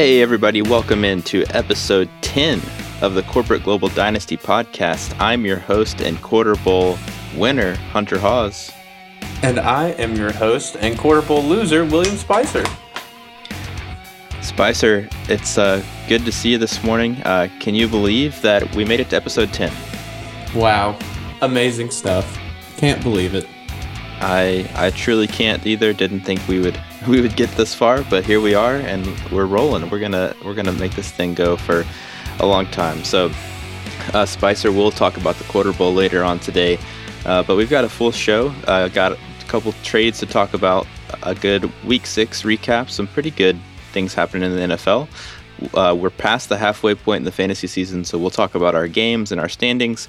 Hey, everybody, welcome into episode 10 of the Corporate Global Dynasty podcast. I'm your host and quarter bowl winner, Hunter Hawes. And I am your host and quarter bowl loser, William Spicer. Spicer, it's uh, good to see you this morning. Uh, can you believe that we made it to episode 10? Wow. Amazing stuff. Can't believe it. I I truly can't either. Didn't think we would we would get this far, but here we are, and we're rolling. We're gonna we're gonna make this thing go for a long time. So, uh, Spicer, we'll talk about the quarter bowl later on today, uh, but we've got a full show. Uh, got a couple trades to talk about. A good week six recap. Some pretty good things happening in the NFL. Uh, we're past the halfway point in the fantasy season, so we'll talk about our games and our standings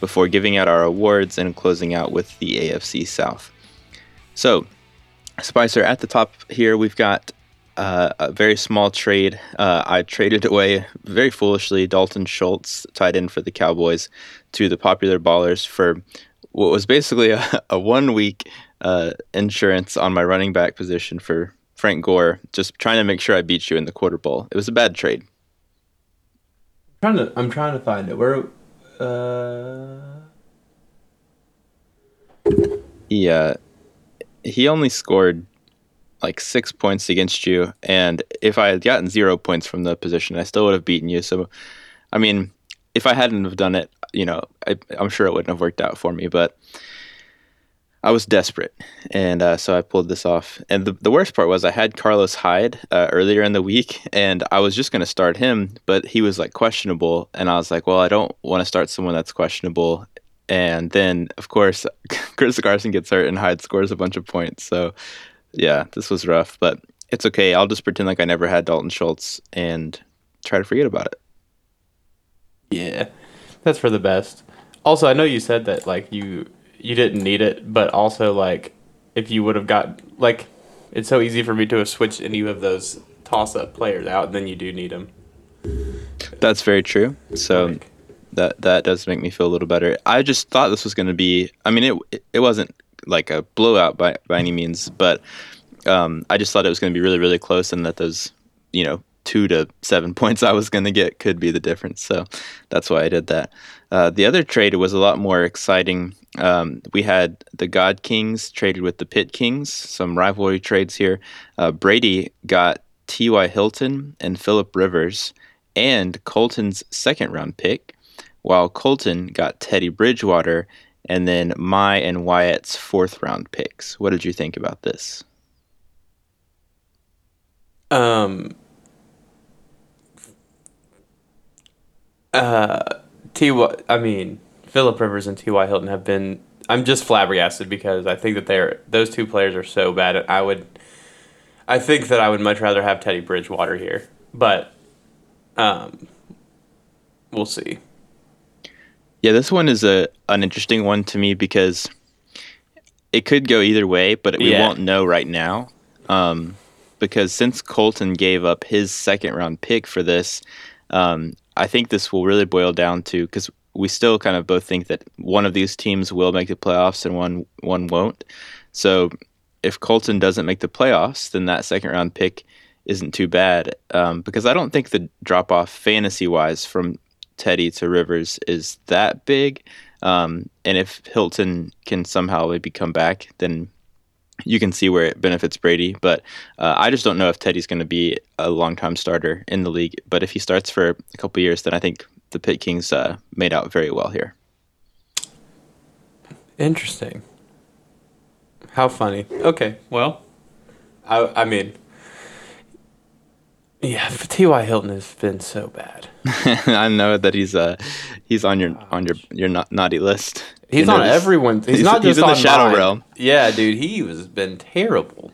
before giving out our awards and closing out with the AFC South. So, Spicer, at the top here, we've got uh, a very small trade. Uh, I traded away very foolishly Dalton Schultz, tight end for the Cowboys, to the popular ballers for what was basically a, a one week uh, insurance on my running back position for Frank Gore, just trying to make sure I beat you in the quarter bowl. It was a bad trade. I'm trying to, I'm trying to find it. Where, uh... Yeah, he only scored like six points against you, and if I had gotten zero points from the position, I still would have beaten you. So, I mean, if I hadn't have done it, you know, I, am sure it wouldn't have worked out for me. But I was desperate, and uh, so I pulled this off. And the, the worst part was I had Carlos Hyde uh, earlier in the week, and I was just going to start him, but he was like questionable, and I was like, well, I don't want to start someone that's questionable and then, of course, Chris Carson gets hurt and Hyde scores a bunch of points. So, yeah, this was rough, but it's okay. I'll just pretend like I never had Dalton Schultz and try to forget about it. Yeah, that's for the best. Also, I know you said that like you you didn't need it, but also like if you would have got like it's so easy for me to have switched any of those toss up players out, and then you do need them. That's very true. So. Like, that that does make me feel a little better. I just thought this was going to be. I mean, it it wasn't like a blowout by by any means, but um, I just thought it was going to be really really close, and that those you know two to seven points I was going to get could be the difference. So that's why I did that. Uh, the other trade was a lot more exciting. Um, we had the God Kings traded with the Pit Kings, some rivalry trades here. Uh, Brady got T.Y. Hilton and Philip Rivers and Colton's second round pick while Colton got Teddy Bridgewater and then my and Wyatt's fourth round picks. What did you think about this? Um. Uh, T. I mean, Philip Rivers and T. Y. Hilton have been. I'm just flabbergasted because I think that they're those two players are so bad. I would. I think that I would much rather have Teddy Bridgewater here, but um, we'll see. Yeah, this one is a an interesting one to me because it could go either way, but we yeah. won't know right now. Um, because since Colton gave up his second round pick for this, um, I think this will really boil down to because we still kind of both think that one of these teams will make the playoffs and one one won't. So if Colton doesn't make the playoffs, then that second round pick isn't too bad um, because I don't think the drop off fantasy wise from Teddy to Rivers is that big. Um, and if Hilton can somehow maybe come back, then you can see where it benefits Brady. But uh, I just don't know if Teddy's going to be a long time starter in the league. But if he starts for a couple years, then I think the Pit Kings uh, made out very well here. Interesting. How funny. Okay, well, I, I mean, yeah, T.Y. Hilton has been so bad. I know that he's uh he's on your on your your naughty list. He's you on everyone. He's, he's, not just he's in the shadow mine. realm. Yeah, dude, he has been terrible.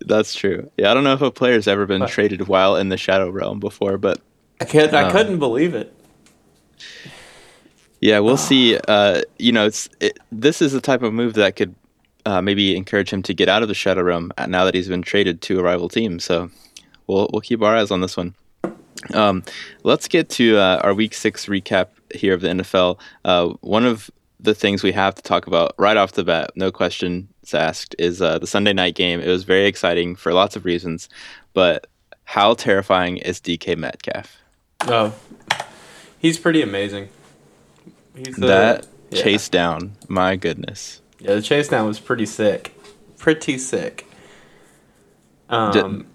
That's true. Yeah, I don't know if a player's ever been but, traded while in the shadow realm before, but I can't. Um, I couldn't believe it. Yeah, we'll see. Uh, you know, it's it, this is the type of move that could uh, maybe encourage him to get out of the shadow realm now that he's been traded to a rival team. So we'll we'll keep our eyes on this one. Um, let's get to uh, our Week Six recap here of the NFL. Uh, one of the things we have to talk about right off the bat, no questions asked, is uh, the Sunday night game. It was very exciting for lots of reasons, but How terrifying is DK Metcalf? Oh, he's pretty amazing. He's uh, that yeah. chase down, my goodness. Yeah, the chase down was pretty sick. Pretty sick. Um,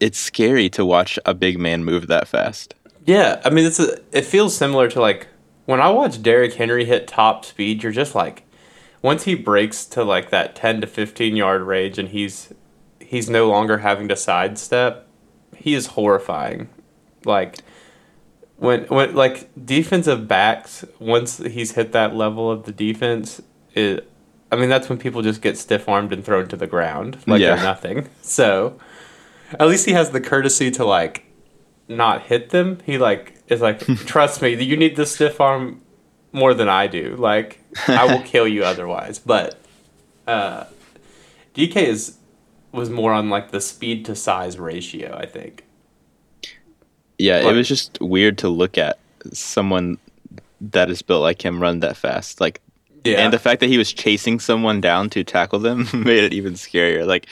It's scary to watch a big man move that fast. yeah, I mean, it's a, it feels similar to like when I watch Derrick Henry hit top speed. You're just like, once he breaks to like that ten to fifteen yard range, and he's he's no longer having to sidestep. He is horrifying. Like when when like defensive backs once he's hit that level of the defense it I mean that's when people just get stiff armed and thrown to the ground like Yeah. they're nothing. So at least he has the courtesy to like not hit them. He like is like trust me, you need the stiff arm more than I do. Like I will kill you otherwise. But uh DK is was more on like the speed to size ratio, I think. Yeah, it was just weird to look at someone that is built like him run that fast. Like Yeah. and the fact that he was chasing someone down to tackle them made it even scarier. Like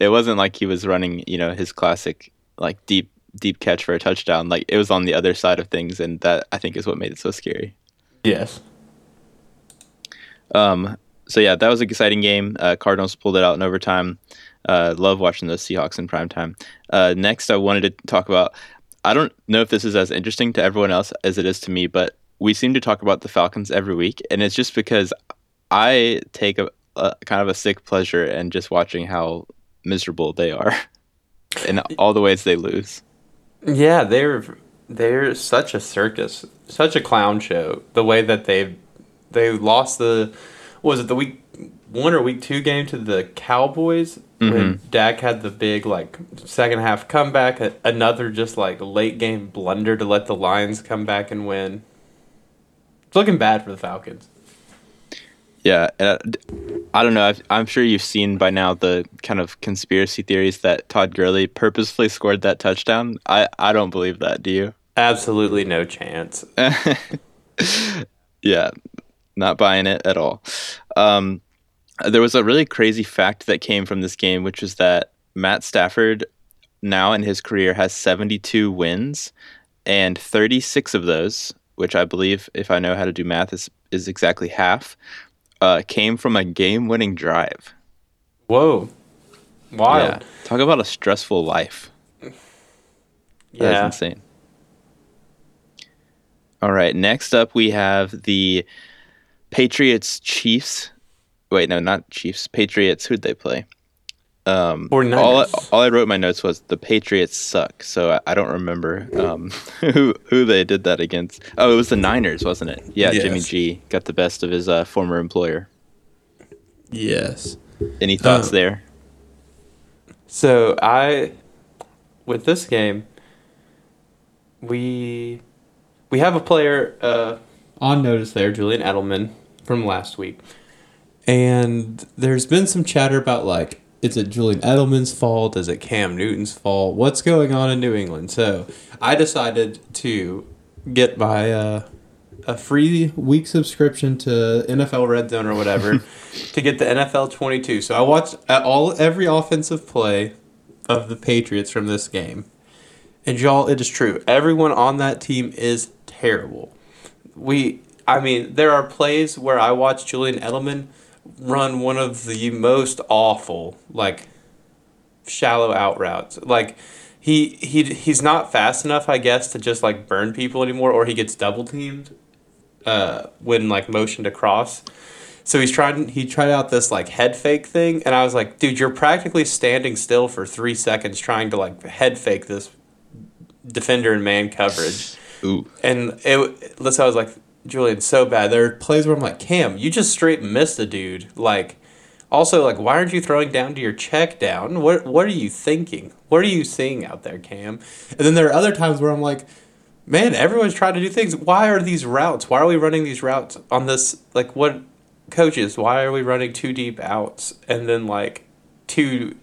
it wasn't like he was running, you know, his classic like deep deep catch for a touchdown. Like it was on the other side of things and that I think is what made it so scary. yes. Um, so yeah, that was an exciting game. Uh, Cardinals pulled it out in overtime. Uh, love watching those Seahawks in prime time. Uh, next, I wanted to talk about. I don't know if this is as interesting to everyone else as it is to me, but we seem to talk about the Falcons every week, and it's just because I take a, a kind of a sick pleasure in just watching how miserable they are, and all the ways they lose. Yeah, they're they're such a circus, such a clown show. The way that they they lost the was it the week one or week two game to the Cowboys when mm-hmm. Dak had the big like second half comeback, another just like late game blunder to let the Lions come back and win. It's looking bad for the Falcons. Yeah, uh, I don't know. I've, I'm sure you've seen by now the kind of conspiracy theories that Todd Gurley purposefully scored that touchdown. I, I don't believe that. Do you? Absolutely no chance. yeah, not buying it at all. Um, there was a really crazy fact that came from this game, which is that Matt Stafford now in his career has 72 wins, and 36 of those, which I believe, if I know how to do math, is is exactly half, uh, came from a game-winning drive. Whoa, wild. Yeah, talk about a stressful life. That's Yeah. insane. All right, next up we have the Patriots Chiefs. Wait, no, not Chiefs. Patriots. Who'd they play? Um, 49ers. all, all I wrote in my notes was the Patriots suck, so I, I don't remember um, who who they did that against. Oh, it was the Niners, wasn't it? Yeah, Jimmy Yes. G got the best of his uh, former employer. Yes. Any thoughts Uh, there? So I, with this game, we we have a player uh, on notice there, Julian Edelman from last week, and there's been some chatter about like, is it Julian Edelman's fault? Is it Cam Newton's fault? What's going on in New England? So I decided to get my uh, a free week subscription to NFL Red Zone or whatever to get the NFL 22. So I watched uh, all every offensive play of the Patriots from this game. And y'all, it is true. Everyone on that team is terrible. We I mean, there are plays where I watch Julian Edelman run one of the most awful like shallow out routes. Like he he he's not fast enough, I guess, to just like burn people anymore, or he gets double teamed uh, when like motioned across. So he's trying. He tried out this like head fake thing, and I was like, dude, you're practically standing still for three seconds trying to like head fake this defender in man coverage. Ooh, And it, so I was like, Julian, so bad. There are plays where I'm like, Cam, you just straight missed a dude. Like, also, like, why aren't you throwing down to your check down? What What are you thinking? What are you seeing out there, Cam? And then there are other times where I'm like, man, everyone's trying to do things. Why are these routes? Why are we running these routes on this? Like, what coaches? Why are we running two deep outs and then like two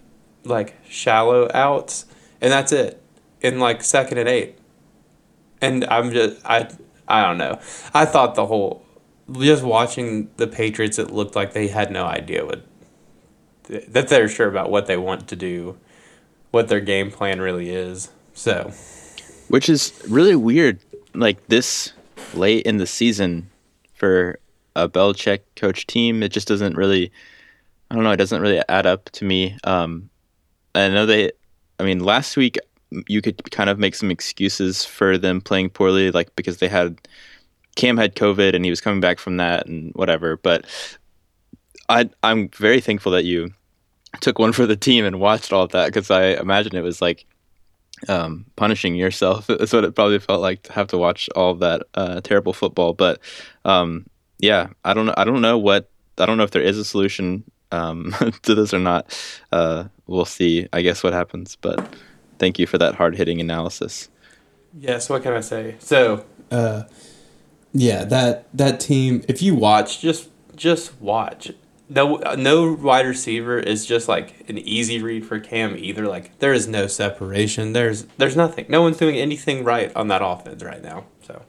like shallow outs, and that's it in like second and eight? and I'm just I I don't know. I thought the whole just watching the Patriots, it looked like they had no idea what that they're sure about what they want to do, what their game plan really is. So, which is really weird. Like this late in the season for a Belichick coach team, it just doesn't really. I don't know. It doesn't really add up to me. Um, I know they. I mean, last week you could kind of make some excuses for them playing poorly, like because they had Cam had COVID and he was coming back from that and whatever. But I I'm very thankful that you took one for the team and watched all of that because I imagine it was like um, punishing yourself. That's what it probably felt like to have to watch all of that uh, terrible football. But um, yeah, I don't know. I don't know what. I don't know if there is a solution um, to this or not. Uh, we'll see. I guess what happens. But thank you for that hard hitting analysis. Yes. What can I say? So, uh, yeah, that that team. If you watch, just just watch. No, no wide receiver is just like an easy read for Cam either. Like there is no separation. There's there's nothing. No one's doing anything right on that offense right now. So.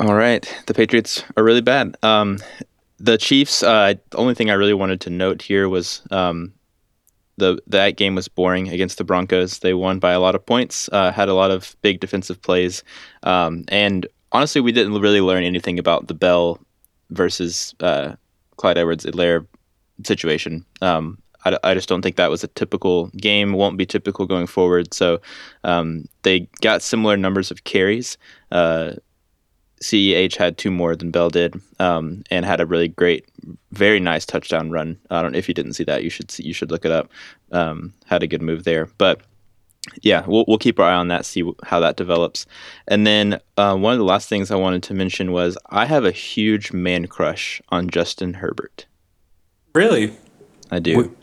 All right, the Patriots are really bad. Um, the Chiefs. Uh, the only thing I really wanted to note here was um, the that game was boring against the Broncos. They won by a lot of points. Uh, had a lot of big defensive plays, um, and honestly, we didn't really learn anything about the Bell versus uh, Clyde Edwards-Helaire situation. Um, I, I, just don't think that was a typical game. Won't be typical going forward. So um, they got similar numbers of carries. Uh, CEH had two more than Bell did, um, and had a really great, very nice touchdown run. I don't. If you didn't see that, you should see, you should look it up. Um, had a good move there, but yeah, we'll we'll keep our eye on that, see how that develops. And then uh, one of the last things I wanted to mention was I have a huge man crush on Justin Herbert. Really, I do.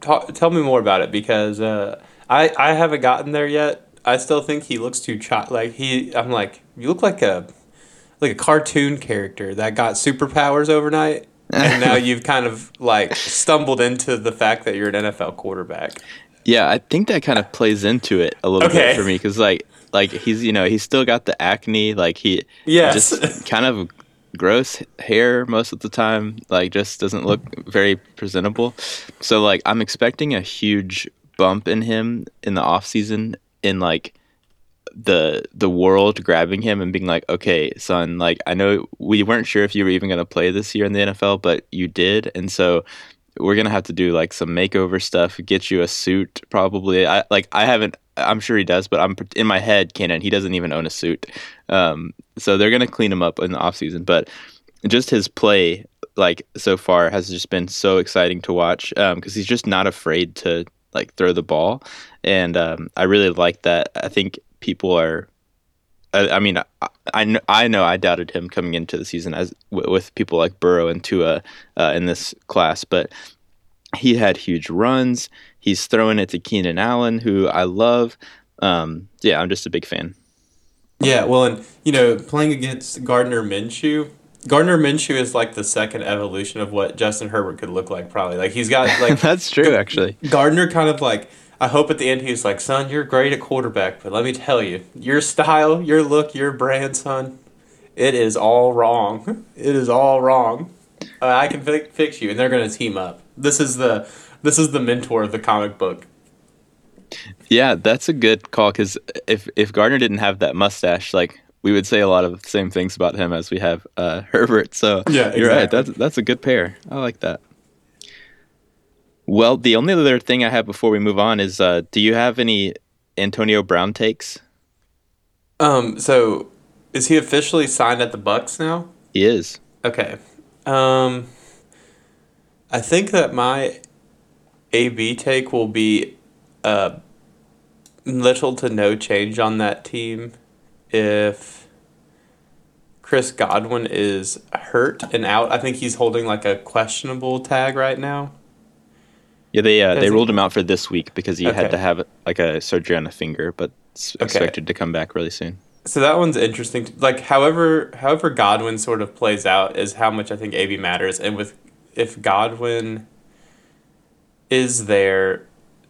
Talk, tell me more about it because uh, I I haven't gotten there yet. I still think he looks too ch- like he. I'm like you look like a like a cartoon character that got superpowers overnight and now you've kind of like stumbled into the fact that you're an NFL quarterback. Yeah, I think that kind of plays into it a little okay. bit for me because like like he's you know he's still got the acne like he yes. just kind of gross hair most of the time like just doesn't look very presentable so like i'm expecting a huge bump in him in the off season in like the the world grabbing him and being like okay son like i know we weren't sure if you were even going to play this year in the nfl but you did and so we're gonna have to do like some makeover stuff, get you a suit probably. I like I haven't. I'm sure he does, but I'm in my head, Cannon. He doesn't even own a suit. Um, so they're gonna clean him up in the off season. But just his play, like so far, has just been so exciting to watch um, he's just not afraid to like throw the ball, and um, I really like that. I think people are I, I mean, I, I, I know I doubted him coming into the season as w- with people like Burrow and Tua uh, in this class, but he had huge runs. He's throwing it to Keenan Allen, who I love. Um, yeah, I'm just a big fan. Yeah, well, and you know, playing against Gardner Minshew, Gardner Minshew is like the second evolution of what Justin Herbert could look like. Probably like he's got like that's true actually. Gardner kind of like I hope at the end he's like, son, you're great at quarterback, but let me tell you, your style, your look, your brand, son, it is all wrong. It is all wrong. Uh, I can fi- fix you, and they're gonna team up. This is the this is the mentor of the comic book. Yeah, that's a good call because if if Gardner didn't have that mustache, like we would say a lot of the same things about him as we have uh, Herbert. So yeah, exactly. you're right. That's that's a good pair. I like that. Well, the only other thing I have before we move on is uh, do you have any Antonio Brown takes? Um, so is he officially signed at the Bucks now? He is. Okay. Um, I think that my AB take will be uh, little to no change on that team if Chris Godwin is hurt and out. I think he's holding like a questionable tag right now. Yeah, they uh, they ruled him out for this week because he okay. had to have like a surgery on a finger, but okay. expected to come back really soon. So that one's interesting. Like, however, however Godwin sort of plays out is how much I think AB matters, and with if Godwin is there,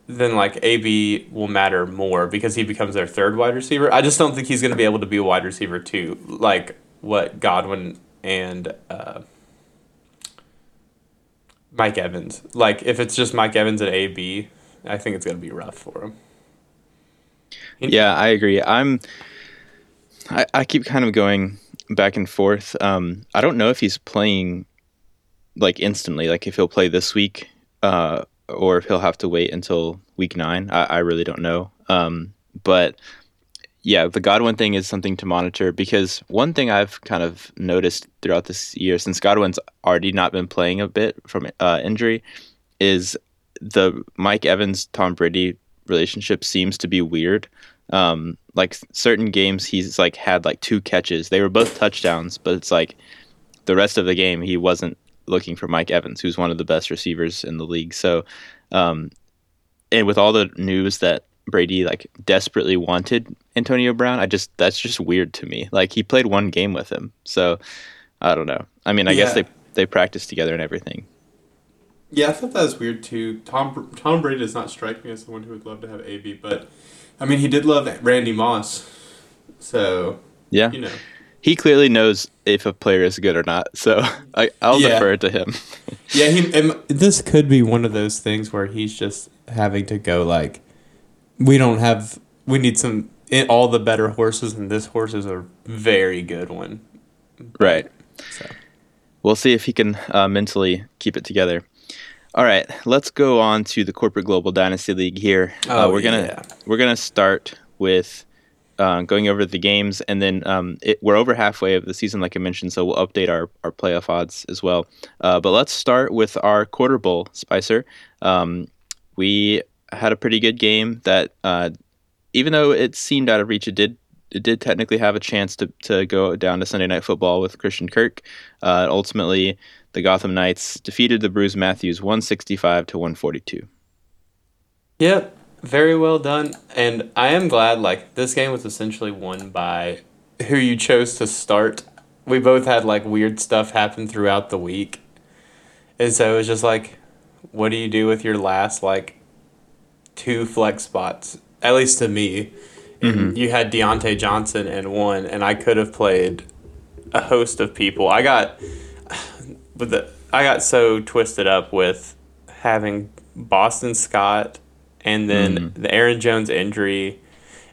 then like AB will matter more because he becomes their third wide receiver. I just don't think he's going to be able to be a wide receiver too, like what Godwin and. Uh, Mike Evans. Like if it's just Mike Evans at AB, I think it's gonna be rough for him. Yeah, I agree. I'm. I, I keep kind of going back and forth. Um, I don't know if he's playing like instantly, like if he'll play this week, uh, or if he'll have to wait until week nine. I, I really don't know. Um, but yeah, the Godwin thing is something to monitor because one thing I've kind of noticed throughout this year, since Godwin's already not been playing a bit from uh, injury, is the Mike Evans Tom Brady relationship seems to be weird. Um, like certain games, he's like had like two catches. They were both touchdowns, but it's like the rest of the game he wasn't looking for Mike Evans, who's one of the best receivers in the league. So, um, and with all the news that Brady like desperately wanted Antonio Brown, I just that's just weird to me. Like he played one game with him, so I don't know. I mean, I yeah. guess they they practiced together and everything. Yeah, I thought that was weird too. Tom Tom Brady does not strike me as someone who would love to have AB, but I mean, he did love Randy Moss, so yeah, you know, he clearly knows if a player is good or not. So I, I'll yeah. defer to him. yeah, he. this could be one of those things where he's just having to go like, we don't have. We need some all the better horses, and this horse is a very good one. Right. So. We'll see if he can uh, mentally keep it together. All right, let's go on to the corporate global dynasty league here. Uh, oh, uh, we're gonna yeah. we're gonna start with uh, going over the games, and then um, it, we're over halfway of the season, like I mentioned, so we'll update our, our playoff odds as well. Uh, but let's start with our quarter bowl, Spicer. Um, we had a pretty good game that, uh, even though it seemed out of reach, it did it did technically have a chance to, to go down to Sunday Night Football with Christian Kirk. Uh, ultimately, the Gotham Knights defeated the Bruce Matthews 165 to 142. Yep, very well done. And I am glad like this game was essentially won by who you chose to start. We both had like weird stuff happen throughout the week. And so it was just like what do you do with your last like two flex spots? At least to me. Mm-hmm. You had Diontae Johnson and one, and I could have played a host of people. I got with the I got so twisted up with having Boston Scott and then mm-hmm. the Aaron Jones injury.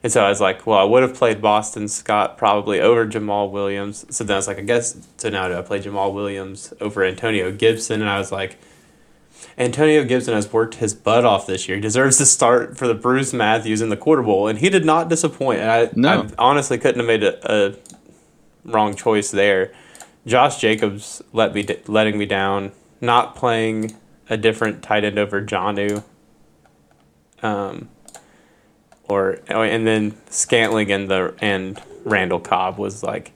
And so I was like, well, I would have played Boston Scott probably over Jamaal Williams. So then I was like, I guess, so now do I play Jamaal Williams over Antonio Gibson? And I was like, Antonio Gibson has worked his butt off this year. He deserves to start for the Bruce Matthews in the quarter bowl, and he did not disappoint. I, no. I honestly couldn't have made a, a wrong choice there. Josh Jacobs let me letting me down, not playing a different tight end over Jonnu. Um, or oh, and then Scantling and the and Randall Cobb was like,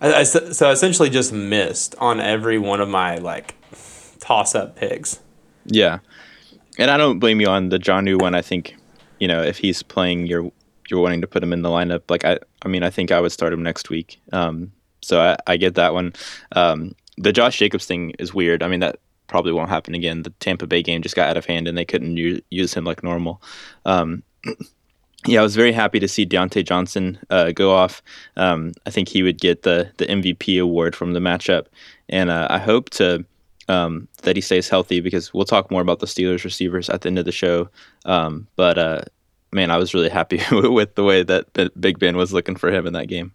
I, I, so essentially just missed on every one of my like toss up picks. Yeah, and I don't blame you on the Jonnu one. I think you know if he's playing, you're you're wanting to put him in the lineup. Like I, I mean, I think I would start him next week. Um, so I, I get that one. Um, the Josh Jacobs thing is weird. I mean, that probably won't happen again. The Tampa Bay game just got out of hand and they couldn't u- use him like normal. Um, yeah, I was very happy to see Diontae Johnson uh, go off. Um, I think he would get the the MVP award from the matchup, and uh, I hope to um, that he stays healthy because we'll talk more about the Steelers receivers at the end of the show. Um, but uh, man, I was really happy with the way that Big Ben was looking for him in that game.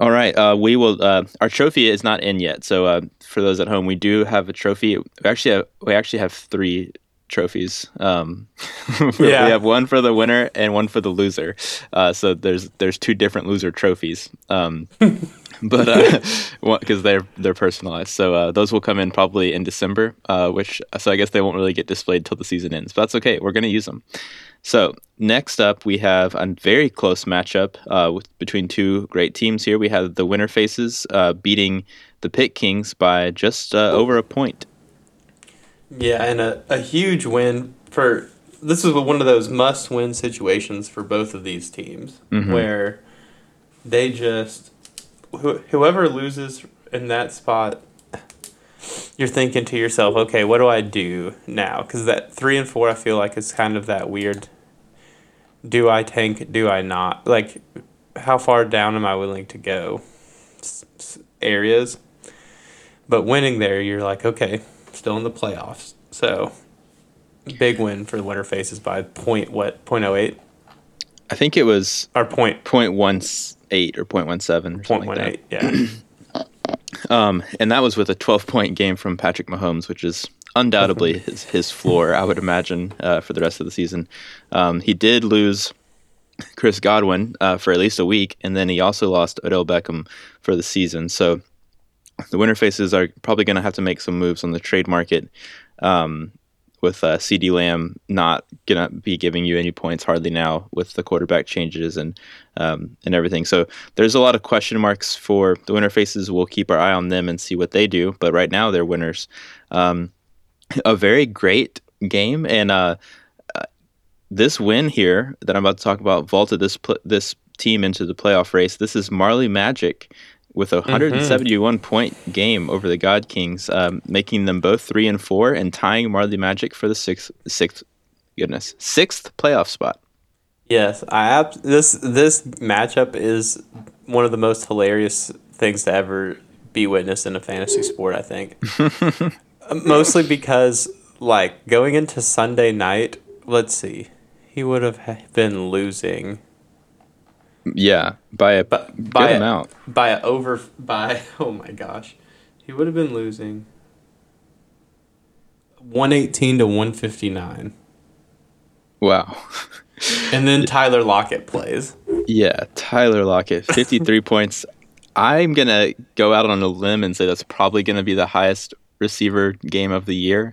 All right, uh, we will. Uh, our trophy is not in yet, so uh, for those at home, we do have a trophy. We actually have we actually have three trophies. Um, yeah. we have one for the winner and one for the loser. Uh, so there's there's two different loser trophies. But because uh, they're they're personalized, so uh, those will come in probably in December. which so I guess they won't really get displayed till the season ends. But that's okay. We're gonna use them. So next up, we have a very close matchup uh, with, between two great teams here. We have the Winter Faces uh, beating the Pit Kings by just uh, over a point. Yeah, and a, a huge win for this is one of those must win situations for both of these teams mm-hmm. where they just wh- whoever loses in that spot you're thinking to yourself, okay, what do I do now? Because that three and four, I feel like is kind of that weird. Do I tank? Do I not? Like, how far down am I willing to go? S- areas, but winning there, you're like, okay, still in the playoffs. So, big win for the Winter Faces by point what point oh eight I think it was our point point one eight or point one seven point one like eight. Yeah, Um, and that was with a 12 point game from Patrick Mahomes, which is undoubtedly his, his floor, I would imagine, uh, for the rest of the season. Um, he did lose Chris Godwin uh, for at least a week, and then he also lost Odell Beckham for the season. So the Winter Faces are probably going to have to make some moves on the trade market. Um, with uh, CeeDee Lamb not gonna be giving you any points hardly now with the quarterback changes and um, and everything. So there's a lot of question marks for the winter faces. We'll keep our eye on them and see what they do. But right now they're winners. Um, a very great game and uh, uh, this win here that I'm about to talk about vaulted this pl- this team into the playoff race. This is Marley Magic with a 171 point game over the God Kings, um, making them both three and four and tying Marley Magic for the sixth sixth goodness sixth playoff spot. yes. I this this matchup is one of the most hilarious things to ever be witnessed in a fantasy sport. I think, mostly because like going into Sunday night. Let's see, he would have been losing. Yeah, by a But good by a- amount. by a over by oh my gosh he would have been losing 118 to 159 Wow. and then tyler lockett plays Yeah, Tyler Lockett, 53 points. I'm going to go out on a limb and say that's probably going to be the highest receiver game of the year.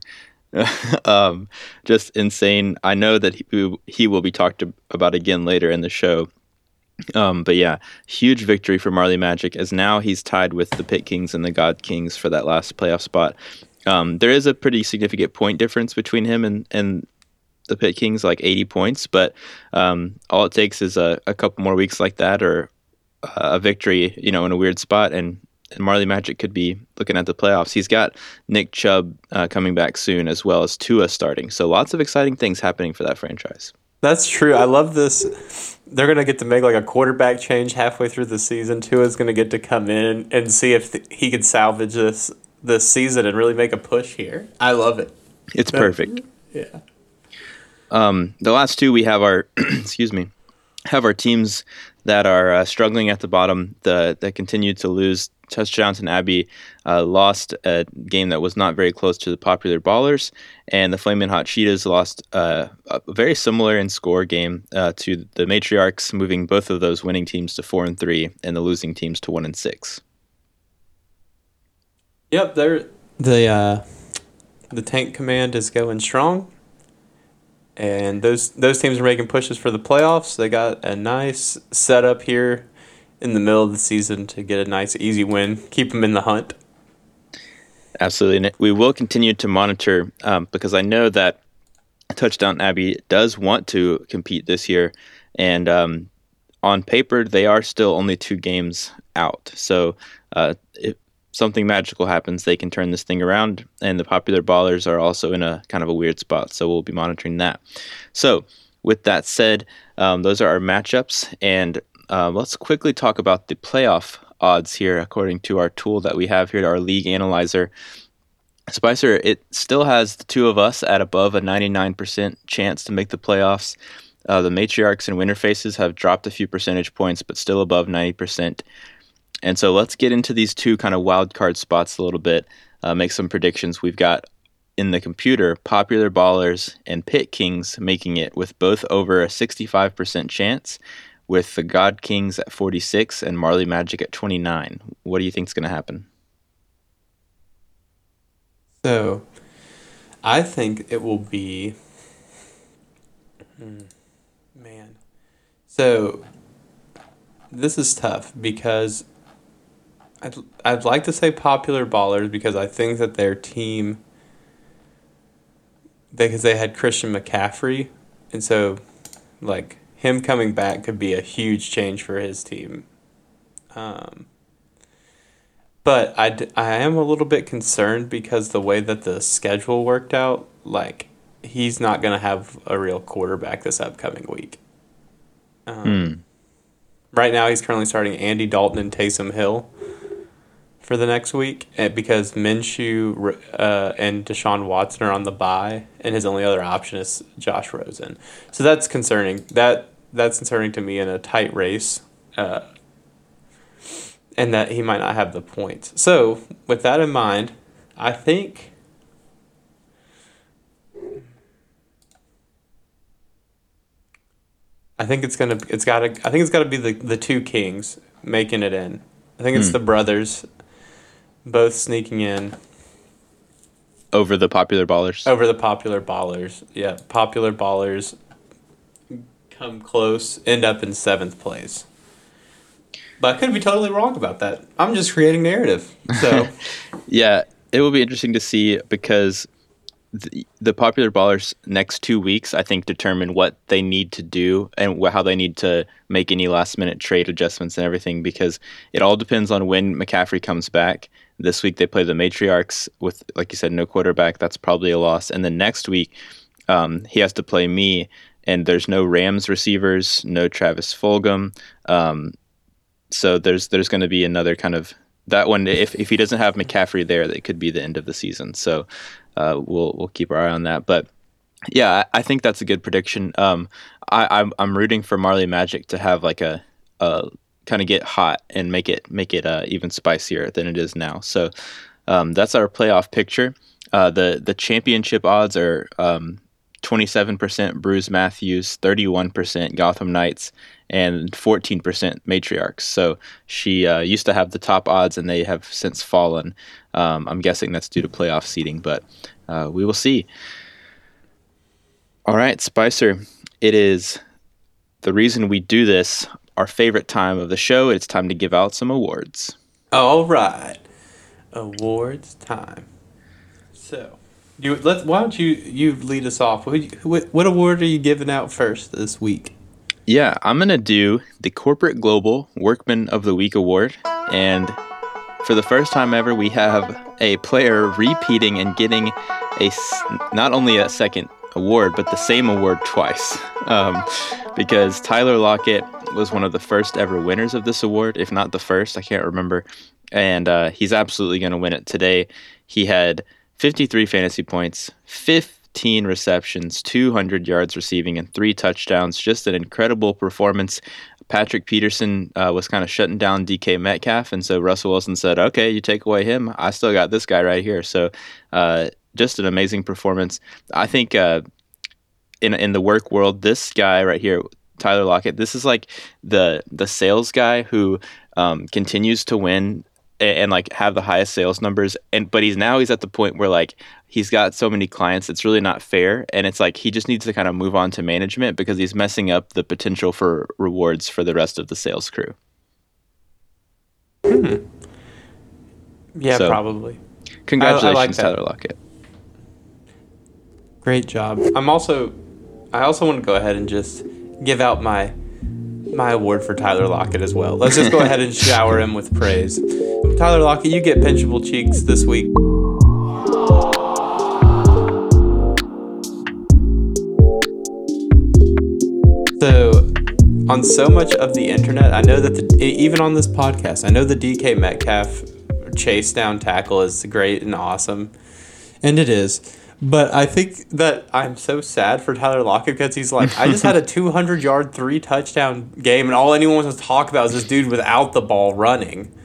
um, just insane. I know that he, he will be talked about again later in the show. Um, but yeah, huge victory for Marley Magic as now he's tied with the Pit Kings and the God Kings for that last playoff spot. Um, there is a pretty significant point difference between him and, and the Pit Kings, like 80 points, but um, all it takes is a, a couple more weeks like that or uh, a victory, you know, in a weird spot, and, and Marley Magic could be looking at the playoffs. He's got Nick Chubb uh, coming back soon, as well as Tua starting. So lots of exciting things happening for that franchise. that's true i love this they're gonna get to make like a quarterback change halfway through the season. Tua's gonna get to come in and see if th- he can salvage this this season and really make a push here. I love it. It's perfect. yeah. Um, the last two we have our, excuse me, have our teams that are uh, struggling at the bottom. The that continue to lose. Touchdowns and Abbey uh, lost a game that was not very close to the popular ballers, and the Flaming Hot Cheetahs lost uh, a very similar in score game uh, to the Matriarchs, moving both of those winning teams to four and three, and the losing teams to one and six. Yep, they're the uh, the tank command is going strong, and those those teams are making pushes for the playoffs. They got a nice setup here in the middle of the season to get a nice easy win, keep them in the hunt. Absolutely. And we will continue to monitor um, because I know that Touchdown Abbey does want to compete this year. And um, on paper, they are still only two games out. So uh, if something magical happens, they can turn this thing around. And the popular ballers are also in a kind of a weird spot. So we'll be monitoring that. So, with that said, um, those are our matchups. And uh, let's quickly talk about the playoff odds here, according to our tool that we have here, our league analyzer. Spicer, it still has the two of us at above a 99% chance to make the playoffs. Uh, the matriarchs and winter faces have dropped a few percentage points, but still above 90%. And so let's get into these two kind of wild card spots a little bit, uh, make some predictions. We've got in the computer popular ballers and pit kings making it with both over a 65% chance, with the God Kings at 46 and Marley Magic at 29. What do you think is going to happen? So, I think it will be. Hmm, man. So, this is tough because I'd, I'd like to say popular ballers because I think that their team. Because they had Christian McCaffrey. And so, like, him coming back could be a huge change for his team. Um, but I, d- I am a little bit concerned because the way that the schedule worked out, like he's not going to have a real quarterback this upcoming week. Um, Hmm. Right now, he's currently starting Andy Dalton and Taysom Hill for the next week eh, because Minshew uh, and Deshaun Watson are on the bye, and his only other option is Josh Rosen. So that's concerning. That that's concerning to me in a tight race, uh, and that he might not have the points. So with that in mind, I think. I think it's gonna. It's gotta. I think it's gotta be the the two kings making it in. I think it's Hmm. the brothers, both sneaking in Over the popular ballers. over the popular ballers. Yeah, popular ballers come close, end up in seventh place. But I could be totally wrong about that. I'm just creating narrative. So Yeah, it will be interesting to see because the, the popular ballers next two weeks, I think, determine what they need to do and wh- how they need to make any last minute trade adjustments and everything. Because it all depends on when McCaffrey comes back. This week they play the Matriarchs with, like you said, no quarterback. That's probably a loss. And then next week um, he has to play me, and there's no Rams receivers, no Travis Fulgham. Um, so there's there's going to be another kind of that one. If if he doesn't have McCaffrey there, that could be the end of the season. So uh, we'll we'll keep our eye on that. But yeah, I, I think that's a good prediction. Um, I, I'm I'm rooting for Marley Magic to have like a, a kind of get hot and make it make it uh, even spicier than it is now. So um, that's our playoff picture. Uh, the the championship odds are um, 27% Bruce Matthews, 31% Gotham Knights, and 14% Matriarchs. So she uh, used to have the top odds, and they have since fallen. Um, I'm guessing that's due to playoff seeding, but uh, we will see. All right, Spicer, it is the reason we do this, our favorite time of the show. It's time to give out some awards. all right, awards time. So you let why don't you you lead us off? Who, what award are you giving out first this week? Yeah, I'm to do the Corporate Global Workman of the Week award. And for the first time ever, we have a player repeating and getting a not only a second award, but the same award twice. Um, because Tyler Lockett was one of the first ever winners of this award, if not the first, I can't remember. And uh, he's absolutely going to win it today. He had 53 fantasy points, 15 receptions, 200 yards receiving, and three touchdowns. Just an incredible performance. Patrick Peterson uh, was kind of shutting down DK Metcalf, and so Russell Wilson said, "Okay, you take away him. I still got this guy right here." So, uh, just an amazing performance. I think uh, in in the work world, this guy right here, Tyler Lockett, this is like the the sales guy who um, continues to win and, and like have the highest sales numbers and but he's now he's at the point where like he's got so many clients it's really not fair and it's like he just needs to kind of move on to management because he's messing up the potential for rewards for the rest of the sales crew Yeah, So- probably. congratulations that. tyler lockett Great job. I'm also I also want to go ahead and just give out my my award for Tyler Lockett as well. Let's just go ahead and shower him with praise. Tyler Lockett, you get pinchable cheeks this week. So, on so much of the internet, I know that the, even on this podcast, I know the DK Metcalf chase down tackle is great and awesome. And it is. But I think that I'm so sad for Tyler Lockett because he's like, I just had a 200 yard, three touchdown game, and all anyone wants to talk about is this dude without the ball running.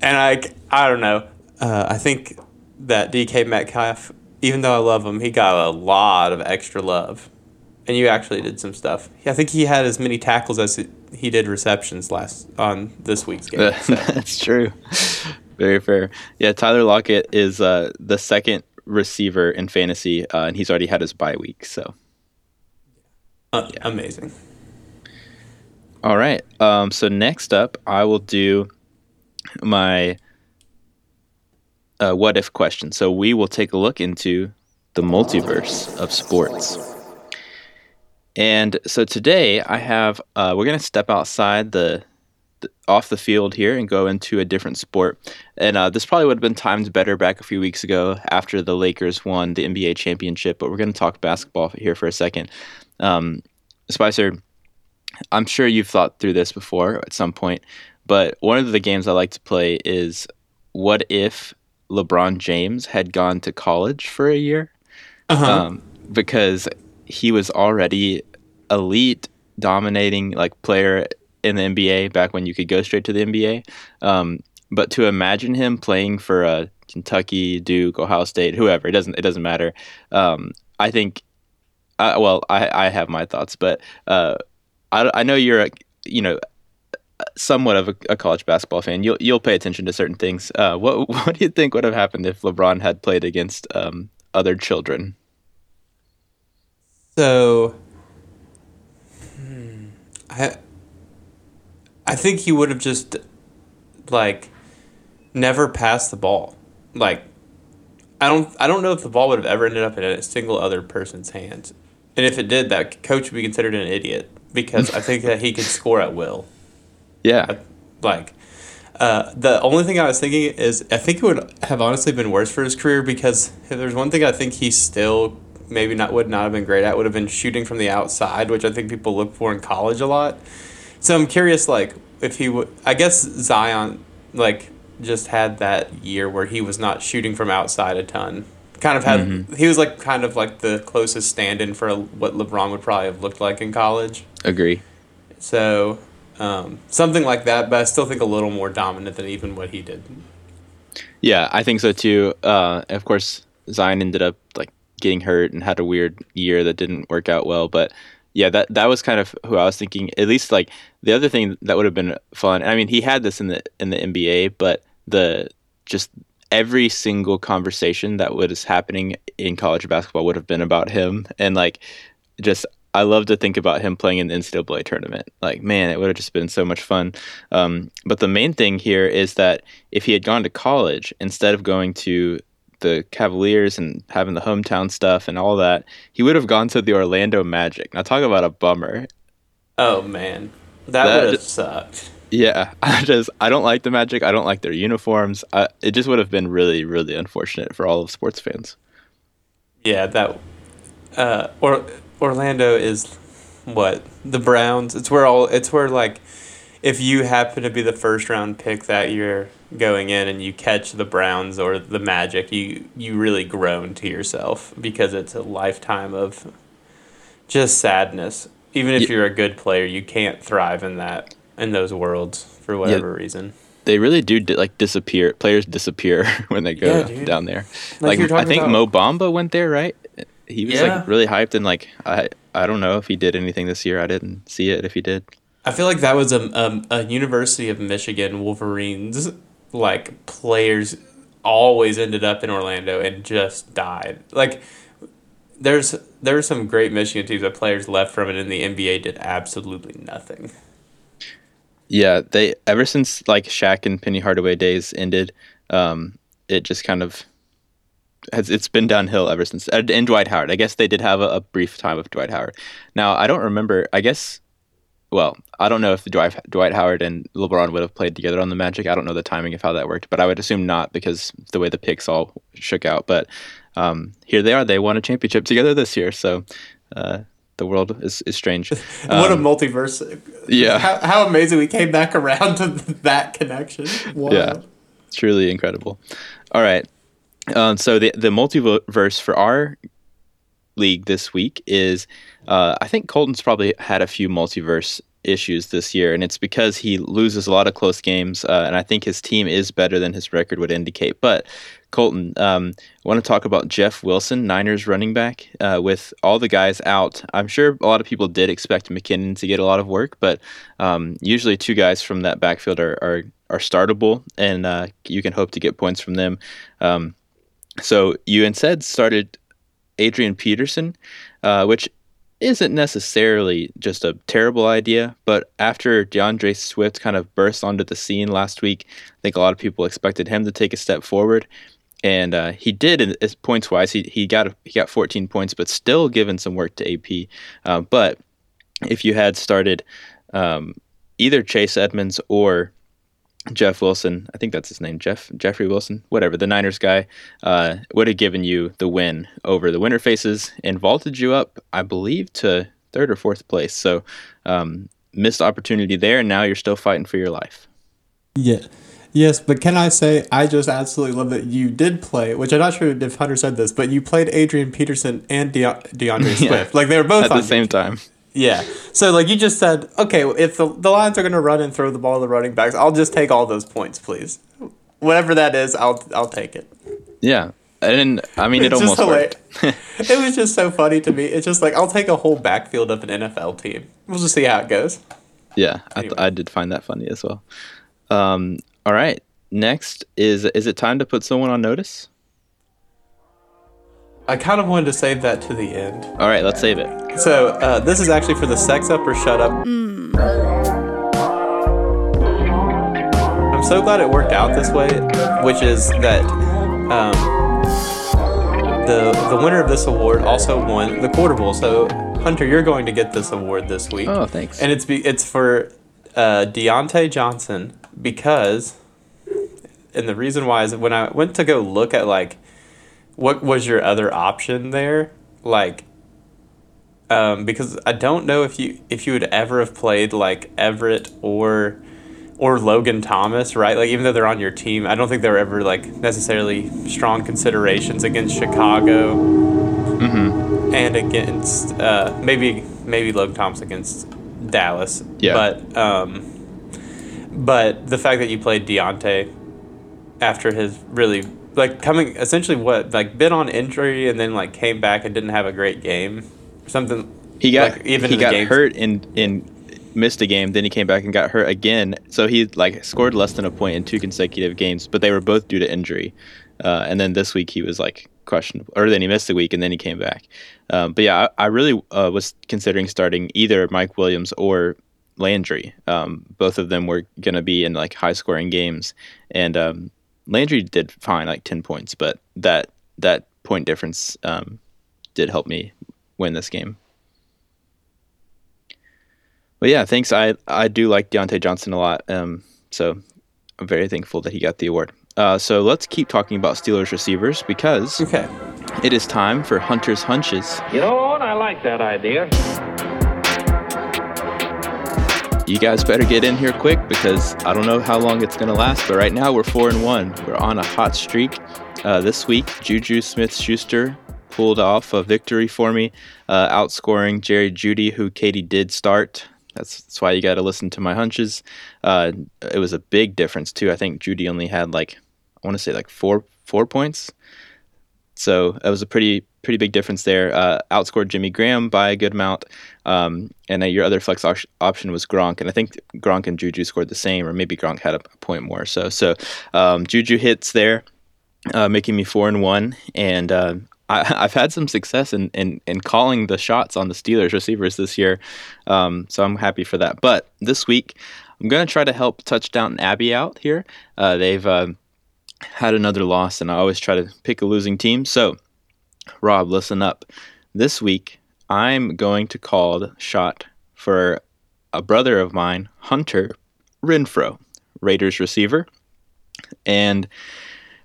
And I, I don't know. Uh, I think that DK Metcalf, even though I love him, he got a lot of extra love. And you actually did some stuff. I think he had as many tackles as he did receptions last on this week's game. So. That's true. Very fair. Yeah, Tyler Lockett is uh, the second receiver in fantasy, uh, and he's already had his bye week. So, Uh, Amazing. all right. Um, so next up, I will do my uh, what if question. So we will take a look into the multiverse of sports. And so today I have uh, we're gonna step outside the off the field here and go into a different sport. And uh, this probably would have been timed better back a few weeks ago after the Lakers won the NBA championship. But we're gonna talk basketball here for a second. Um, Spicer, I'm sure you've thought through this before at some point, but one of the games I like to play is what if LeBron James had gone to college for a year? Uh-huh. Um, because he was already elite, dominating like player in the NBA back when you could go straight to the NBA. Um, but to imagine him playing for a Kentucky, Duke, Ohio State, whoever it doesn't it doesn't matter. Um, I think. Uh, well, I, I have my thoughts, but uh, I, I know you're a, you know somewhat of a, a, college basketball fan. You'll you'll pay attention to certain things. Uh, what what do you think would have happened if LeBron had played against um, other children? So, hmm, I I think he would have just like never passed the ball. Like I don't I don't know if the ball would have ever ended up in a single other person's hands. And if it did, that coach would be considered an idiot because I think that he could score at will. Yeah. Like uh, the only thing I was thinking is I think it would have honestly been worse for his career because if there's one thing I think he still maybe not would not have been great at would have been shooting from the outside, which I think people look for in college a lot. So I'm curious, like if he would. I guess Zion like just had that year where he was not shooting from outside a ton. Kind of had mm-hmm. he was like kind of like the closest stand-in for what LeBron would probably have looked like in college. Agree. So um, something like that, but I still think a little more dominant than even what he did. Yeah, I think so too. Uh, of course, Zion ended up like getting hurt and had a weird year that didn't work out well, but yeah, that that was kind of who I was thinking. At least like the other thing that would have been fun. I mean, he had this in the in the NBA, but the just every single conversation that was happening in college basketball would have been about him, and like just I love to think about him playing in the NCAA tournament. Like, man, it would have just been so much fun. Um, but the main thing here is that if he had gone to college instead of going to the Cavaliers and having the hometown stuff and all that, he would have gone to the Orlando Magic. Now talk about a bummer. Oh man, that, that would have sucked. Yeah, I just I don't like the Magic. I don't like their uniforms. I, it just would have been really really unfortunate for all of sports fans. Yeah, that uh, or Orlando is what the Browns. It's where all. It's where like if you happen to be the first round pick that year going in and you catch the Browns or the Magic, you you really groan to yourself because it's a lifetime of just sadness. Even if you're a good player, you can't thrive in that in those worlds for whatever yeah, reason. They really do like disappear. Players disappear when they go yeah, down there. Like, like I think about, Mo Bamba went there, right? He was yeah. like really hyped and like I I don't know if he did anything this year. I didn't see it if he did. I feel like that was a, a, a University of Michigan Wolverines like players always ended up in Orlando and just died. Like there's there were some great Michigan teams that players left from it and the NBA did absolutely nothing. Yeah, they ever since like Shaq and Penny Hardaway days ended, um, it just kind of has it's been downhill ever since. And Dwight Howard, I guess they did have a, a brief time with Dwight Howard. Now I don't remember. I guess well, I don't know if Dwight, Dwight Howard and LeBron would have played together on the Magic. I don't know the timing of how that worked, but I would assume not because the way the picks all shook out. But um, here they are. They won a championship together this year. So uh, the world is, is strange. what a um, multiverse. Yeah. How, how, amazing we came back around to that connection. Wow. Yeah. Truly incredible. All right. Um, so the, the multiverse for our league this week is uh, I think Colton's probably had a few multiverse issues this year, and it's because he loses a lot of close games, uh, and I think his team is better than his record would indicate. But Colton, um, I want to talk about Jeff Wilson, Niners running back. Uh, with all the guys out, I'm sure a lot of people did expect McKinnon to get a lot of work, but um, usually two guys from that backfield are are, are startable, and uh, you can hope to get points from them. Um, so you instead started Adrian Peterson, uh, which isn't necessarily just a terrible idea, but after D'Andre Swift kind of burst onto the scene last week, I think a lot of people expected him to take a step forward, and uh, he did. In, points wise, he he got he got 14 points, but still given some work to AP. Uh, but if you had started um, either Chase Edmonds or Jeff Wilson, I think that's his name, Jeff Jeffrey Wilson, whatever the Niners guy, uh, would have given you the win over the Winter Faces and vaulted you up, I believe, to third or fourth place. So um, missed opportunity there, and now you're still fighting for your life. Yeah, Yes, but can I say I just absolutely love that you did play, which I'm not sure if Hunter said this, but you played Adrian Peterson and De- D'Andre Yeah. Swift. Like they were both At on the same time. Yeah. So like you just said, okay, if the, the Lions are going to run and throw the ball to the running backs, I'll just take all those points, please. Whatever that is, I'll I'll take it. Yeah. And I mean, it It's almost worked. it was just so funny to me. It's just like I'll take a whole backfield of an NFL team. We'll just see how it goes. Yeah, I, th- I did find that funny as well. Um, all right, next is is it time to put someone on notice? I kind of wanted to save that to the end. All right, let's save it. So uh, this is actually for the sex up or shut up. I'm so glad it worked out this way, which is that um, the the winner of this award also won the quarter bowl. So Hunter, you're going to get this award this week. Oh, thanks. And it's be, it's for uh, Diontae Johnson because, and the reason why is when I went to go look at like, what was your other option there, like, um, because I don't know if you if you would ever have played like Everett or or Logan Thomas, right? Like even though they're on your team, I don't think they're ever like necessarily strong considerations against Chicago Mm-hmm. and against uh, maybe maybe Logan Thomas against Dallas. Yeah. But um, but the fact that you played Diontae after his really like coming essentially what like been on injury and then like came back and didn't have a great game something. He got like, even he got games- hurt in in missed a game, then he came back and got hurt again. So he like scored less than a point in two consecutive games, but they were both due to injury. Uh, and then this week he was like questionable, or then he missed a week and then he came back. Um, but yeah, I, I really uh, was considering starting either Mike Williams or Landry. Um, both of them were going to be in like high scoring games, and um, Landry did fine, like ten points, but that that point difference um, did help me win this game. But yeah, thanks. I I do like Diontae Johnson a lot. Um, so I'm very thankful that he got the award. Uh, so let's keep talking about Steelers receivers because Okay. it is time for Hunter's hunches. You know what? I like that idea. You guys better get in here quick because I don't know how long it's gonna last. But right now we're four and one. We're on a hot streak. Uh, this week, Juju Smith-Schuster pulled off a victory for me, uh, outscoring Jerry Jeudy, who Katie did start. That's, that's why you got to listen to my hunches. Uh, it was a big difference too. I think Jeudy only had like I want to say like four four points. So it was a pretty pretty big difference there. Uh, outscored Jimmy Graham by a good amount, um, and uh, your other flex op- option was Gronk, and I think Gronk and Juju scored the same, or maybe Gronk had a, point more. So so um, Juju hits there, uh, making me four and one, and uh, I, I've had some success in, in in calling the shots on the Steelers receivers this year, um, so I'm happy for that. But this week, I'm gonna try to help Touchdown Abbey out here. Uh, they've uh, had another loss, and I always try to pick a losing team. So, Rob, listen up. This week, I'm going to call the shot for a brother of mine, Hunter Renfrow, Raiders receiver. And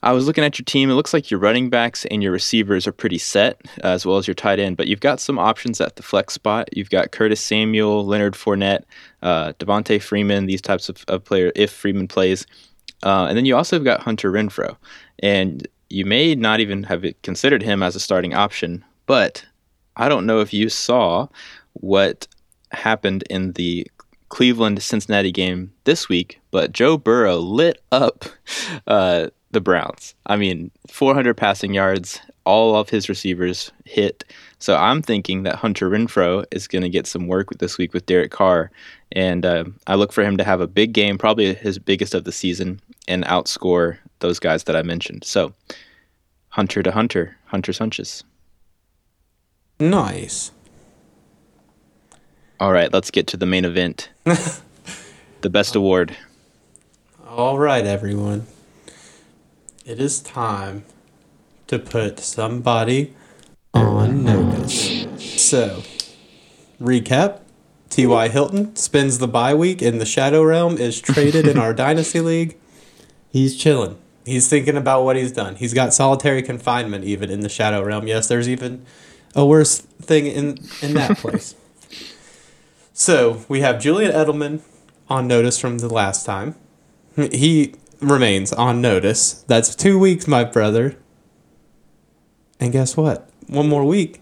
I was looking at your team. It looks like your running backs and your receivers are pretty set, as well as your tight end. But you've got some options at the flex spot. You've got Curtis Samuel, Leonard Fournette, uh, Devonta Freeman, these types of, of players, if Freeman plays. Uh, and then you also have got Hunter Renfrow. And you may not even have considered him as a starting option, but I don't know if you saw what happened in the Cleveland Cincinnati game this week, but Joe Burrow lit up uh, the Browns. I mean, 400 passing yards, all of his receivers hit. So I'm thinking that Hunter Renfrow is going to get some work this week with Derek Carr. And uh, I look for him to have a big game, probably his biggest of the season, and outscore those guys that I mentioned. So Hunter to Hunter, Hunter's hunches. Nice. All right, let's get to the main event. the best award. All right, everyone. It is time to put somebody on notice. So, recap T.Y. Hilton spends the bye week in the Shadow Realm, is traded in our Dynasty League. He's chilling. He's thinking about what he's done. He's got solitary confinement even in the Shadow Realm. Yes, there's even a worse thing in, in that place. So, we have Julian Edelman on notice from the last time he remains on notice. That's two weeks, my brother. And guess what? One more week,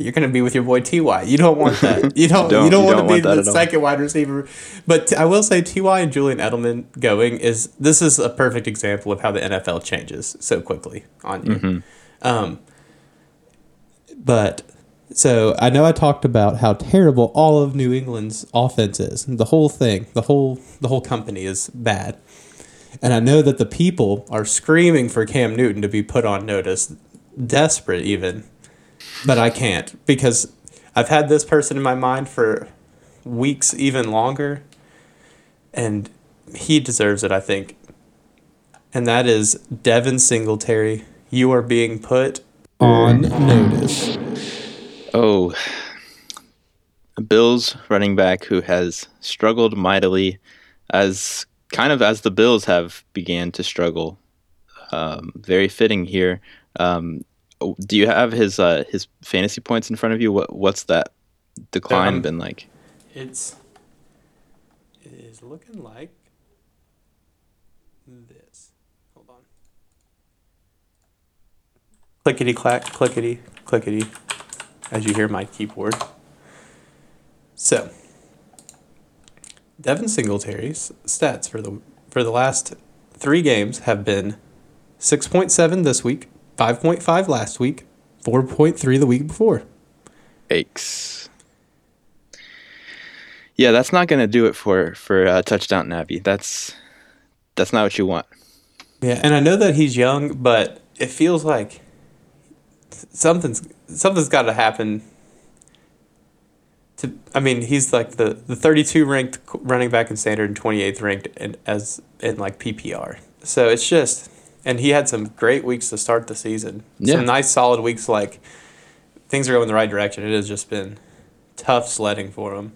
you're gonna be with your boy Ty. You don't want that. You don't. don't. you don't You want don't to be want the second wide receiver. But t- I will say Ty and Julian Edelman going is this is a perfect example of how the NFL changes so quickly on you. Mm-hmm. Um, but so I know I talked about how terrible all of New England's offense is. The whole thing, the whole the whole company is bad. And I know that the people are screaming for Cam Newton to be put on notice, desperate even. But I can't because I've had this person in my mind for weeks, even longer, and he deserves it, I think. And that is Devin Singletary. You are being put on notice. Oh, Bills running back who has struggled mightily, as kind of as the Bills have began to struggle. Um, very fitting here. Um, do you have his uh, his fantasy points in front of you? What what's that decline Um, been like? It's it is looking like this. Hold on. Clickety clack, clickety, clickety. As you hear my keyboard. So, Devin Singletary's stats for the for the last three games have been six point seven this week, five point five last week, four point three the week before. Aches. Yeah, that's not going to do it for for uh, touchdown Navi. That's that's not what you want. Yeah, and I know that he's young, but it feels like something's something's got to happen. To I mean, he's like the, the 32 ranked running back in standard and 28th ranked in, as in like PPR. So it's just, and he had some great weeks to start the season. Yeah. Some nice solid weeks. Like things are going the right direction. It has just been tough sledding for him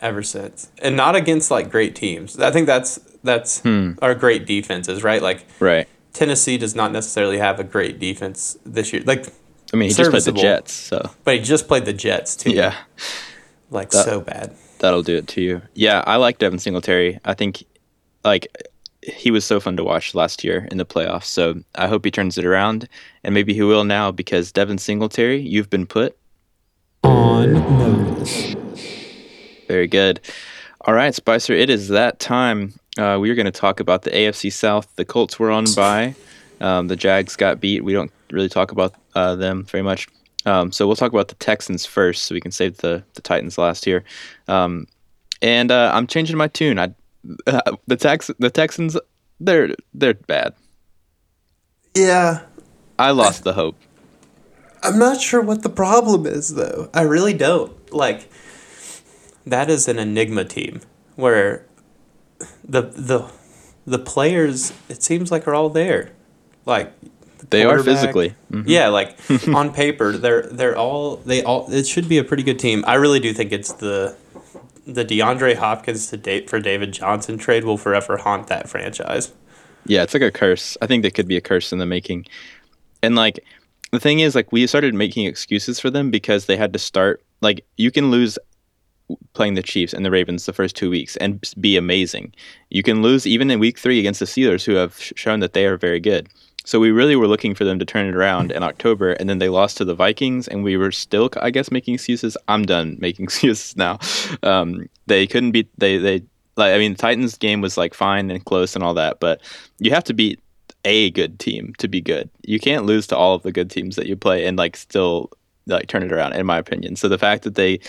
ever since, and not against like great teams. I think that's that's hmm. our great defenses, right? Like Right. Tennessee does not necessarily have a great defense this year. Like, I mean, he just played the Jets, so but he just played the Jets too. yeah. like That- so bad. That'll do it to you. Yeah, I like Devin Singletary. I think like he was so fun to watch last year in the playoffs. So I hope he turns it around, and maybe he will now because Devin Singletary, you've been put On notice. very good. All right, Spicer, it is that time. Uh, we are going to talk about the AFC South. The Colts were on by. Um, the Jags got beat. We don't really talk about uh, them very much. Um, so we'll talk about the Texans first, so we can save the the Titans last here. Um, and uh, I'm changing my tune. I uh, the Tex the Texans they're they're bad. Yeah, I lost the hope. I'm not sure what the problem is though. I really don't. Like that is an enigma team where the the the players it seems like are all there. Like the They are quarterback- physically. Mhm. Yeah, like on paper they're they're all they all it should be a pretty good team. I really do think it's the the DeAndre Hopkins to date for David Johnson trade will forever haunt that franchise. Yeah, it's like a curse. I think that could be a curse in the making. And like the thing is like we started making excuses for them because they had to start like you can lose playing the Chiefs and the Ravens the first 2 weeks and be amazing. You can lose even in week 3 against the Steelers who have sh- shown that they are very good. So we really were looking for them to turn it around in October and then they lost to the Vikings and we were still I guess making excuses. I'm done making excuses now. Um, they couldn't beat they they like I mean the Titans game was like fine and close and all that, but you have to beat a good team to be good. You can't lose to all of the good teams that you play and like still like turn it around in my opinion. So the fact that they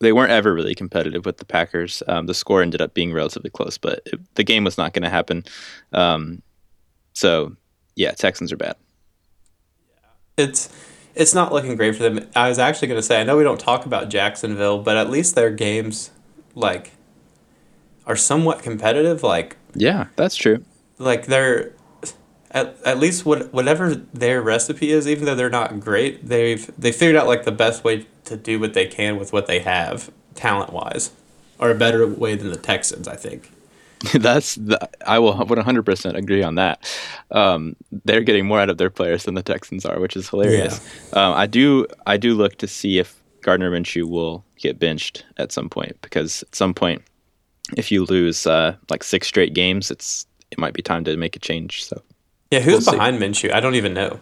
they weren't ever really competitive with the Packers. Um, the score ended up being relatively close, but it, the game was not going to happen. Um, so yeah, Texans are bad. It's it's not looking great for them. I was actually going to say I know we don't talk about Jacksonville, but at least their games like are somewhat competitive. Like Yeah, that's true. like they're at, at least what whatever their recipe is, even though they're not great, they've they figured out like the best way to do what they can with what they have talent wise, or a better way than the Texans, I think. That's the, I will 100% agree on that. Um, they're getting more out of their players than the Texans are, which is hilarious. Um, I do I do look to see if Gardner Minshew will get benched at some point because at some point, if you lose uh, like six straight games, it's it might be time to make a change. So. Yeah, who's We'll see. behind Minshew? I don't even know.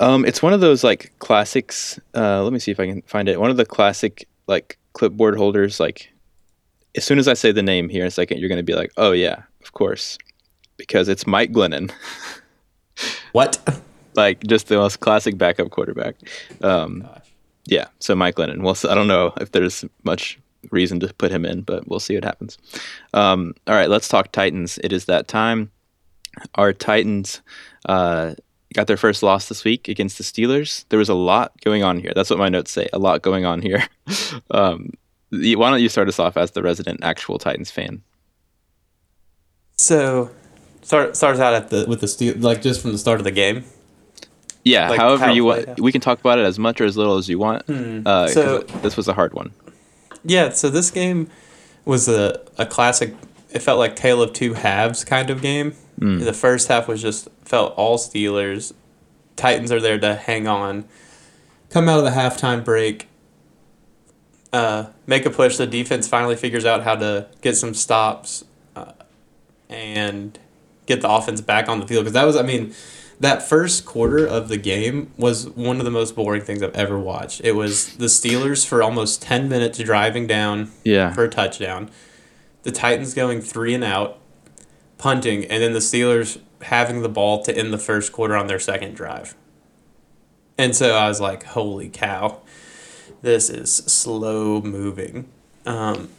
Um, it's one of those like classics. Uh, let me see if I can find it. One of the classic like clipboard holders. Like, as soon as I say the name here in a second, you're going to be like, "Oh yeah, of course," because it's Mike Glennon. What? like just the most classic backup quarterback. Um, yeah, so Mike Glennon. Well, I don't know if there's much reason to put him in, but we'll see what happens. Um, all right, let's talk Titans. It is that time. Our Titans uh, got their first loss this week against the Steelers. There was a lot going on here. That's what my notes say. A lot going on here. um, why don't you start us off as the resident actual Titans fan? So, start starts out at the with the steel, like just from the start of the game. Yeah, Like, however you want. out. We can talk about it as much or as little as you want. Uh, 'cause So- this was a hard one. Yeah, so this game was a, a classic. It felt like tale of two halves kind of game. The first half was just felt all Steelers. Titans are there to hang on. Come out of the halftime break. Uh, make a push. The defense finally figures out how to get some stops, uh, and get the offense back on the field. Because that was, I mean, that first quarter of the game was one of the most boring things I've ever watched. It was the Steelers for almost ten minutes driving down Yeah. for a touchdown. The Titans going three and out, punting, and then the Steelers having the ball to end the first quarter on their second drive. And so I was like, holy cow, this is slow moving. Um,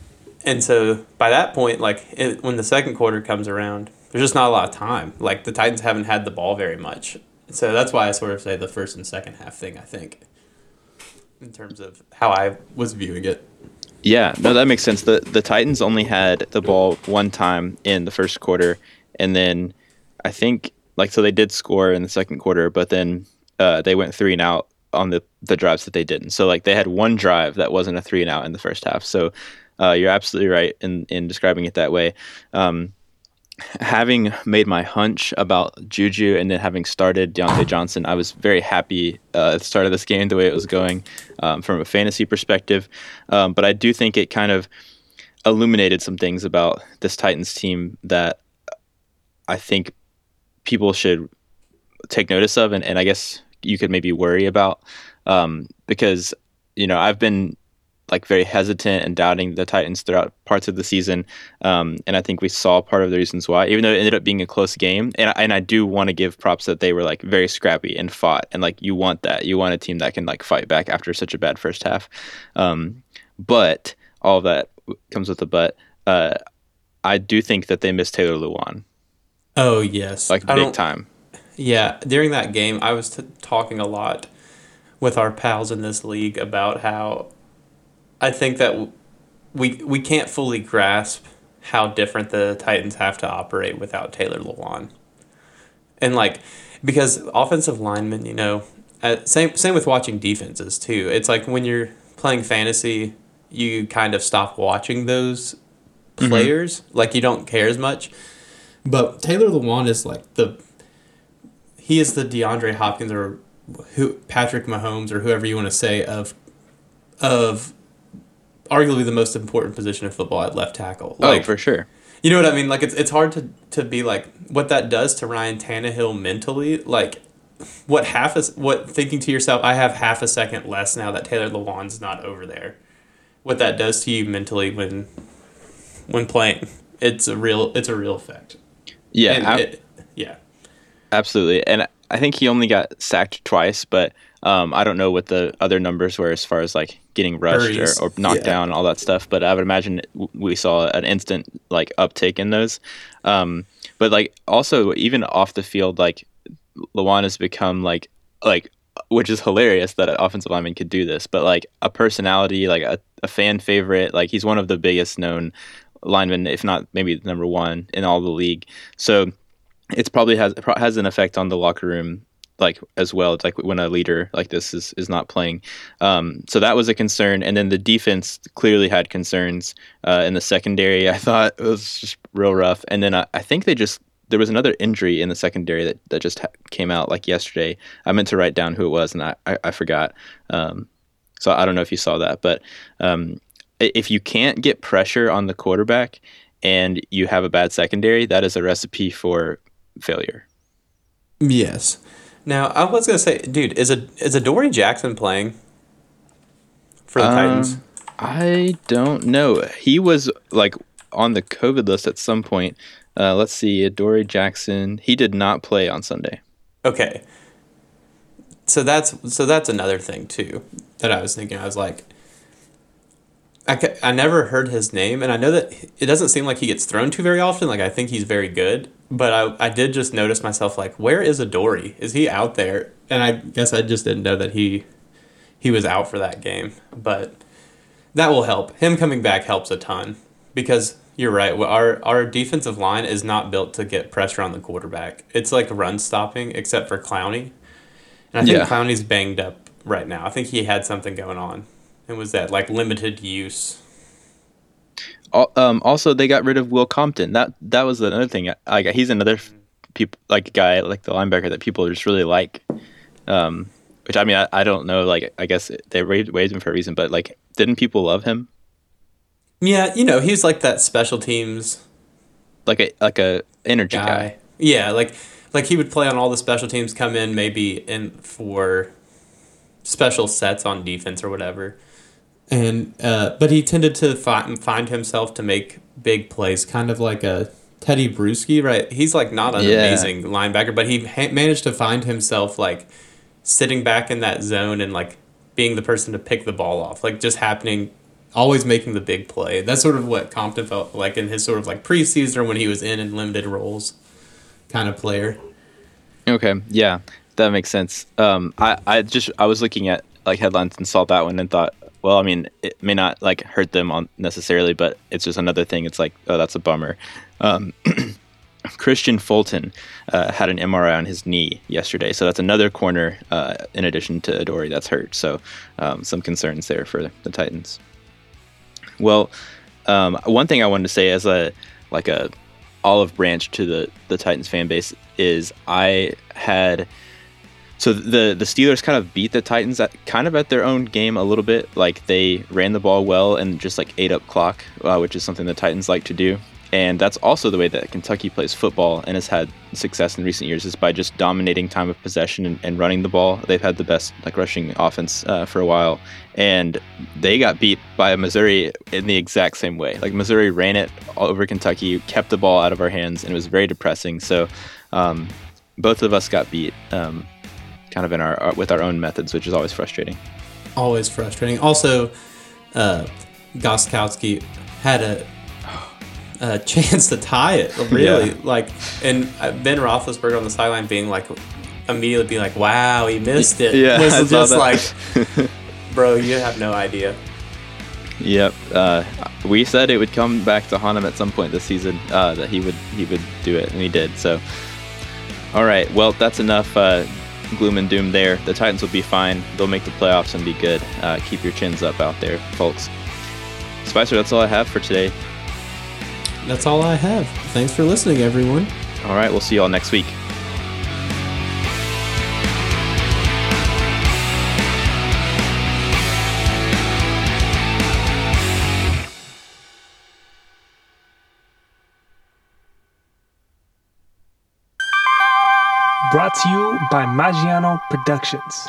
and so by that point, like it, when the second quarter comes around, there's just not a lot of time. Like the Titans haven't had the ball very much. So that's why I sort of say the first and second half thing, I think, in terms of how I was viewing it. Yeah, no, that makes sense. The the Titans only had the ball one time in the first quarter, and then I think like so they did score in the second quarter, but then uh, they went three and out on the the drives that they didn't. So like they had one drive that wasn't a three and out in the first half. So uh, you're absolutely right in in describing it that way. Um, having made my hunch about Juju and then having started Diontae Johnson, I was very happy uh, at the start of this game the way it was going um, from a fantasy perspective. Um, but I do think it kind of illuminated some things about this Titans team that I think people should take notice of, and, and I guess you could maybe worry about um, because you know I've been like very hesitant and doubting the Titans throughout parts of the season, um, and I think we saw part of the reasons why, even though it ended up being a close game. And and I do want to give props that they were like very scrappy and fought, and like you want that, you want a team that can like fight back after such a bad first half. Um, but all that comes with a but. Uh, I do think that they missed Taylor Lewan Oh yes, like I big time. Yeah, during that game, I was t- talking a lot with our pals in this league about how I think that w- we we can't fully grasp how different the Titans have to operate without Taylor Lewan, and like because offensive linemen, you know, uh, same same with watching defenses too. It's like when you're playing fantasy, you kind of stop watching those players, like you don't care as much. But Taylor Lewan is like the he is the DeAndre Hopkins or who Patrick Mahomes or whoever you want to say of of arguably the most important position in football at left tackle. oh, Like for sure. you know what I mean? Like it's it's hard to to be like what that does to Ryan Tannehill mentally. Like what half is what thinking to yourself, I have half a second less now that Taylor Lewan's not over there. What that does to you mentally when when playing, it's a real it's a real effect. Yeah, it- yeah. Absolutely. And I think he only got sacked twice, but um, I don't know what the other numbers were as far as like getting rushed or, or knocked Yeah. down, all that stuff. But I would imagine we saw an instant like uptake in those. Um, but like also even off the field, like Lewan has become like like which is hilarious that an offensive lineman could do this, but like a personality, like a, a fan favorite, like he's one of the biggest known linemen, if not maybe number one in all the league. So it's probably has has an effect on the locker room like as well. It's like when a leader like this is is not playing. Um, so that was a concern, and then the defense clearly had concerns uh, in the secondary. I thought it was just real rough, and then I, I think they just there was another injury in the secondary that, that just ha- came out like yesterday. I meant to write down who it was, and I I, I forgot. Um, so I don't know if you saw that, but um, if you can't get pressure on the quarterback and you have a bad secondary, that is a recipe for failure. Yes. Now I was gonna say, dude, is a is Adoree Jackson playing for the Um, Titans? I don't know. He was like on the COVID list at some point. Uh, let's see, Dory Jackson. He did not play on Sunday. Okay. So that's so that's another thing too that I was thinking. I was like, I, I never heard his name, and I know that it doesn't seem like he gets thrown to very often. Like I think he's very good, but I I did just notice myself like, where is Adoree? Is he out there? And I guess I just didn't know that he he was out for that game, but that will help. Him coming back helps a ton because you're right. Our our defensive line is not built to get pressure on the quarterback. It's like run stopping, except for Clowney. And I think Yeah. Clowney's banged up right now. I think he had something going on. It was that like limited use. Um, also, they got rid of Will Compton. That that was another thing. Like he's another people like guy like the linebacker that people just really like. Um, which I mean, I, I don't know. Like I guess they raised, raised him for a reason, but like, didn't people love him? Yeah, you know, he's like that special teams Like a like a energy guy. guy. Yeah, like like he would play on all the special teams, come in maybe in for special sets on defense or whatever. And uh, but he tended to find find himself to make big plays, kind of like a Tedy Bruschi, right? He's like not an Yeah. amazing linebacker, but he ha- managed to find himself like sitting back in that zone and like being the person to pick the ball off, like just happening, always making the big play. That's sort of what Compton felt like in his sort of like preseason when he was in in limited roles, kind of player. Okay, yeah, that makes sense. Um, I, I just I was looking at like headlines and saw that one and thought, well, I mean, it may not like hurt them on necessarily, but it's just another thing. It's like, oh, that's a bummer. Um, Kristian Fulton uh, had an MRI on his knee yesterday, so that's another corner uh, in addition to Adoree that's hurt. So um, some concerns there for the Titans. Well, um, one thing I wanted to say as a like a olive branch to the the Titans fan base is I had so the the Steelers kind of beat the Titans at kind of at their own game a little bit. Like they ran the ball well and just like ate up clock, uh, which is something the Titans like to do. And that's also the way that Kentucky plays football and has had success in recent years is by just dominating time of possession and, and running the ball. They've had the best like rushing offense uh, for a while, and they got beat by Missouri in the exact same way. Like Missouri ran it all over Kentucky, kept the ball out of our hands, and it was very depressing. So um, both of us got beat, um, kind of in our, our with our own methods, which is always frustrating. Always frustrating. Also, uh, Gostkowski had a, a chance to tie it. Really, Yeah. like, and uh, Ben Roethlisberger on the sideline being like, immediately being like, "Wow, he missed it." Yeah, was I just like, bro, you have no idea. Yep. Uh, we said it would come back to haunt him at some point this season. Uh, that he would he would do it, and he did. So, all right. Well, that's enough uh, gloom and doom there. The Titans will be fine. They'll make the playoffs and be good. Uh, keep your chins up out there, folks. Spicer, that's all I have for today. That's all I have. Thanks for listening, everyone. All right. We'll see you all next week. Brought to you by Magiano Productions.